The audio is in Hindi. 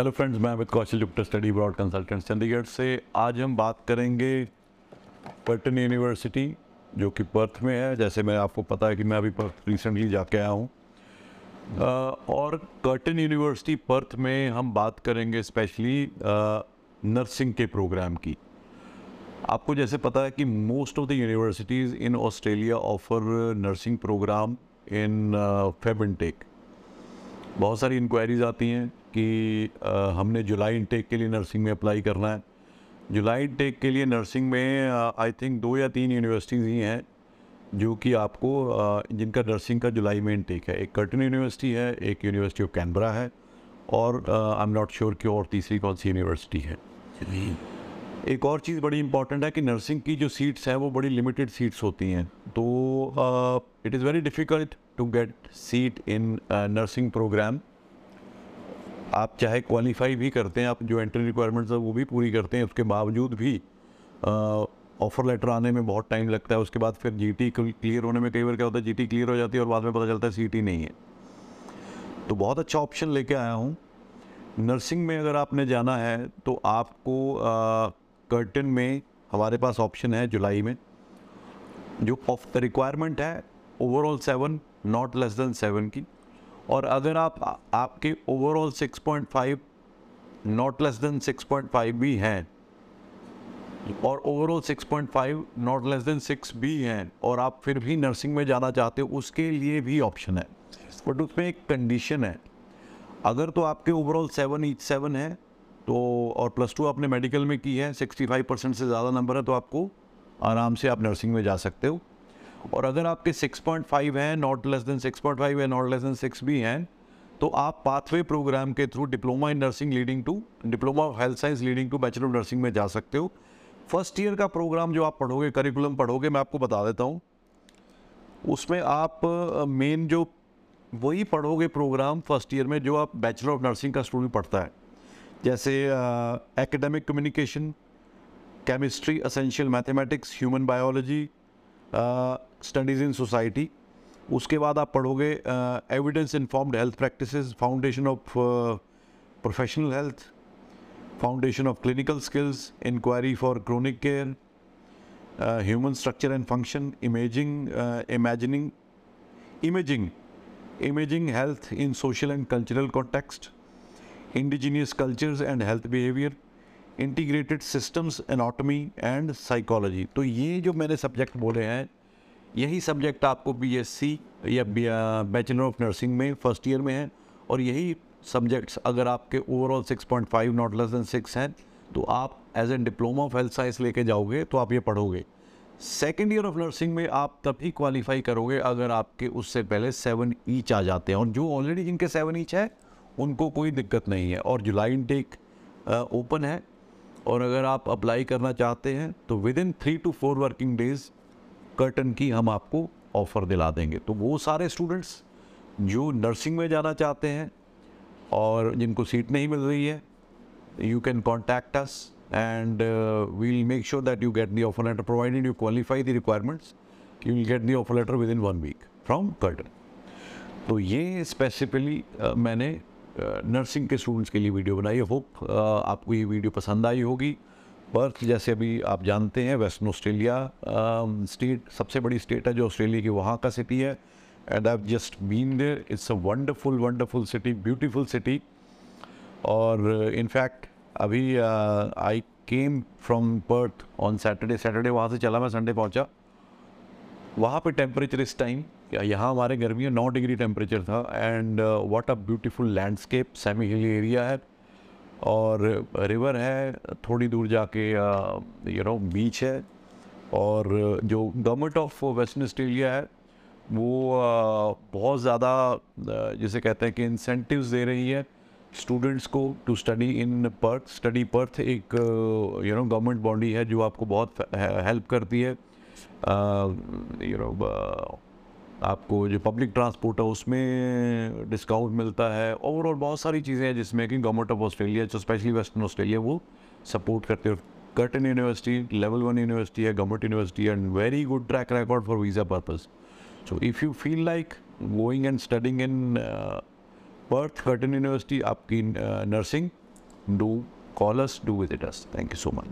हेलो फ्रेंड्स मैं Amit Kaushal Gupta study broad consultant Chandigarh से। आज हम बात करेंगे पर्टन यूनिवर्सिटी जो कि पर्थ में है। जैसे मैं आपको पता है कि मैं अभी पर्थ रिसेंटली जाके आया हूँ। और कर्टन यूनिवर्सिटी पर्थ में हम बात करेंगे स्पेशली नर्सिंग के प्रोग्राम की। आपको जैसे पता है कि most of the universities in Australia offer nursing program in Feb intake बहुत सारी इंक्वायरीज आती हैं। कि आ, हमने जुलाई इनटेक के लिए नर्सिंग में अप्लाई करना है। जुलाई इनटेक के लिए नर्सिंग में आई थिंक दो या तीन यूनिवर्सिटीज़ ही हैं जो कि आपको आ, जिनका नर्सिंग का जुलाई में इनटेक है। एक कर्टन यूनिवर्सिटी है एक यूनिवर्सिटी ऑफ़ कैनबरा है और आई एम नॉट श्योर कि और तीसरी कौन सी यूनिवर्सिटी है। एक और चीज़ बड़ी इंपॉर्टेंट है कि नर्सिंग की जो सीट्स हैं वो बड़ी लिमिटेड सीट्स होती हैं। तो it is very difficult to get seat in nursing program आप चाहे क्वालिफाई भी करते हैं, आप जो एंट्री रिक्वायरमेंट्स है, वो भी पूरी करते हैं, उसके बावजूद भी ऑफ़र लेटर आने में बहुत टाइम लगता है, उसके बाद फिर जीटी क्लियर होने में कई बार क्या होता है जीटी क्लियर हो जाती है और बाद में पता चलता है सीट नहीं है। तो बहुत अच्छा ऑप्शन लेके आया हूँ। नर्सिंग में अगर आपने जाना है तो आपको कर्टन में हमारे पास ऑप्शन है जुलाई में, जो ऑफ़ द रिक्वायरमेंट है overall seven not less than seven की। और अगर आप, आपके overall six point five not less than six point five भी हैं, और overall six point five not less than six भी हैं, और आप फिर भी नर्सिंग में जाना चाहते हो, उसके लिए भी ऑप्शन है। बट उसमें एक कंडीशन है। अगर तो आपके ओवरऑल सेवन ईच सेवन है तो और प्लस टू आपने मेडिकल में की है सिक्सटी फाइव परसेंट से ज़्यादा नंबर है तो आपको आराम से आप नर्सिंग में जा सकते हो। और अगर आपके सिक्स पॉइंट फाइव हैं not less than six point five है नॉट लेस देन सिक्स भी हैं तो आप पाथवे प्रोग्राम के through diploma in nursing leading to diploma of health science leading to bachelor of nursing में जा सकते हो। फ़र्स्ट ईयर का प्रोग्राम जो आप पढ़ोगे करिकुलम पढ़ोगे, मैं आपको बता देता हूँ। उसमें आप मेन जो वही पढ़ोगे प्रोग्राम फ़र्स्ट ईयर में जो आप बैचलर ऑफ़ नर्सिंग का स्टूडेंट पढ़ता है। जैसे academic communication chemistry essential mathematics human biology studies in society उसके बाद आप पढ़ोगे evidence informed health practices foundation of professional health foundation of clinical skills inquiry for chronic care human structure and function imaging imagining imaging imaging health in social and cultural context, indigenous cultures and health behavior, integrated systems anatomy and psychology तो ये जो मैंने सब्जेक्ट बोले हैं, यही सब्जेक्ट आपको बीएससी या बैचलर ऑफ़ नर्सिंग में फ़र्स्ट ईयर में है और यही सब्जेक्ट्स अगर आपके overall 6.5 not less than six हैं तो आप as a diploma of health science लेके जाओगे तो आप ये पढ़ोगे। सेकेंड ईयर ऑफ़ नर्सिंग में आप तभी क्वालिफाई करोगे अगर आपके उससे पहले सेवन ईच आ जाते हैं। और जो ऑलरेडी जिनके सेवन ईच है, उनको कोई दिक्कत नहीं है। और जुलाई इनटेक ओपन है और अगर आप अप्लाई करना चाहते हैं तो within three to four working days Curtin की हम आपको ऑफ़र दिला देंगे। तो वो सारे स्टूडेंट्स जो नर्सिंग में जाना चाहते हैं और जिनको सीट नहीं मिल रही है you can contact us and we'll make sure that you get the offer letter provided you qualify the requirements you will get the offer letter within one week from Curtin तो ये स्पेसिफिकली uh, मैंने नर्सिंग के स्टूडेंट्स के लिए वीडियो बनाई। होप आपको ये वीडियो पसंद आई होगी। पर्थ जैसे अभी आप जानते हैं वेस्टर्न ऑस्ट्रेलिया स्टेट सबसे बड़ी स्टेट है जो ऑस्ट्रेलिया की वहाँ का सिटी है। And I just been there it's a wonderful wonderful city beautiful city और इनफैक्ट अभी I came from Perth on Saturday Saturday वहाँ से चला मैं संडे पहुँचा। वहाँ पे टेम्परेचर इस टाइम यहाँ हमारे गर्मी में नौ डिग्री टेम्परेचर था and what a beautiful landscape semi hill area है और रिवर है थोड़ी दूर जाके यू नो बीच है और जो गवर्नमेंट ऑफ़ वेस्टर्न ऑस्ट्रेलिया है वो uh, बहुत ज़्यादा uh, जिसे कहते हैं कि इंसेंटिव्स दे रही है स्टूडेंट्स को to study in Perth study Perth एक यू नो गवर्नमेंट बॉडी है जो आपको बहुत हेल्प करती है। यू नो आपको जो पब्लिक ट्रांसपोर्ट है उसमें डिस्काउंट मिलता है ओवरऑल बहुत सारी चीज़ें हैं जिसमें कि गवर्नमेंट ऑफ़ ऑस्ट्रेलिया जो स्पेशली वेस्टर्न ऑस्ट्रेलिया वो सपोर्ट करते हैं Curtin university level one university है government university and very good track record for visa purpose so if you feel like going and studying in Perth Curtin university आपकी nursing do call us, do visit us. Thank you so much.